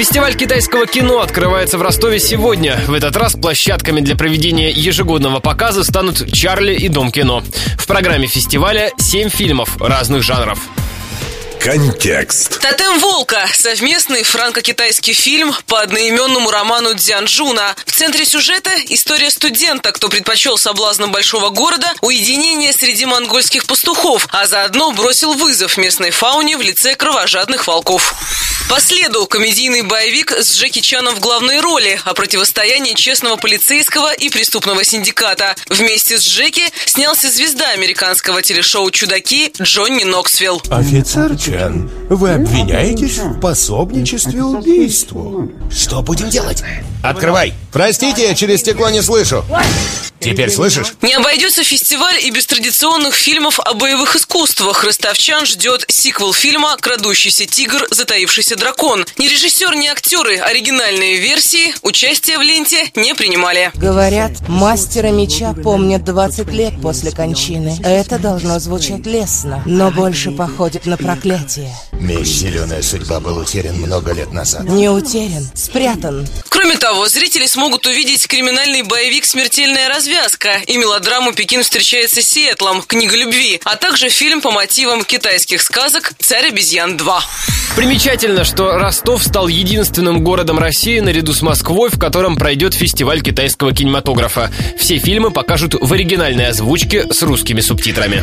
Фестиваль китайского кино открывается в Ростове сегодня. В этот раз площадками для проведения ежегодного показа станут «Чарли» и «Дом кино». В программе фестиваля семь фильмов разных жанров. Контекст. «Тотем волка» — совместный франко-китайский фильм по одноименному роману Дзянжуна. В центре сюжета — история студента, кто предпочел соблазнам большого города уединение среди монгольских пастухов, а заодно бросил вызов местной фауне в лице кровожадных волков. По следу комедийный боевик с Джеки Чаном в главной роли о противостоянии честного полицейского и преступного синдиката. Вместе с Джеки снялся звезда американского телешоу «Чудаки» Джонни Ноксвилл. Офицер Чен, вы обвиняетесь в пособничестве убийству. Что будем делать? Открывай. Простите, я через стекло не слышу. Теперь слышишь? Не обойдется фестиваль и без традиционных фильмов о боевых искусствах. Ростовчан ждет сиквел фильма «Крадущийся тигр. Затаившийся дракон». Ни режиссер, ни актеры оригинальные версии участия в ленте не принимали. Говорят, мастера меча помнят 20 лет после кончины. Это должно звучать лестно, но больше походит на проклятие. Меч «Зеленая судьба» был утерян много лет назад. Не утерян, спрятан. Кроме того, зрители смогут увидеть криминальный боевик «Смертельная развязка» и мелодраму «Пекин встречается с Сиэтлом. Книга любви», а также фильм по мотивам китайских сказок «Царь обезьян 2». Примечательно, что Ростов стал единственным городом России наряду с Москвой, в котором пройдет фестиваль китайского кинематографа. Все фильмы покажут в оригинальной озвучке с русскими субтитрами.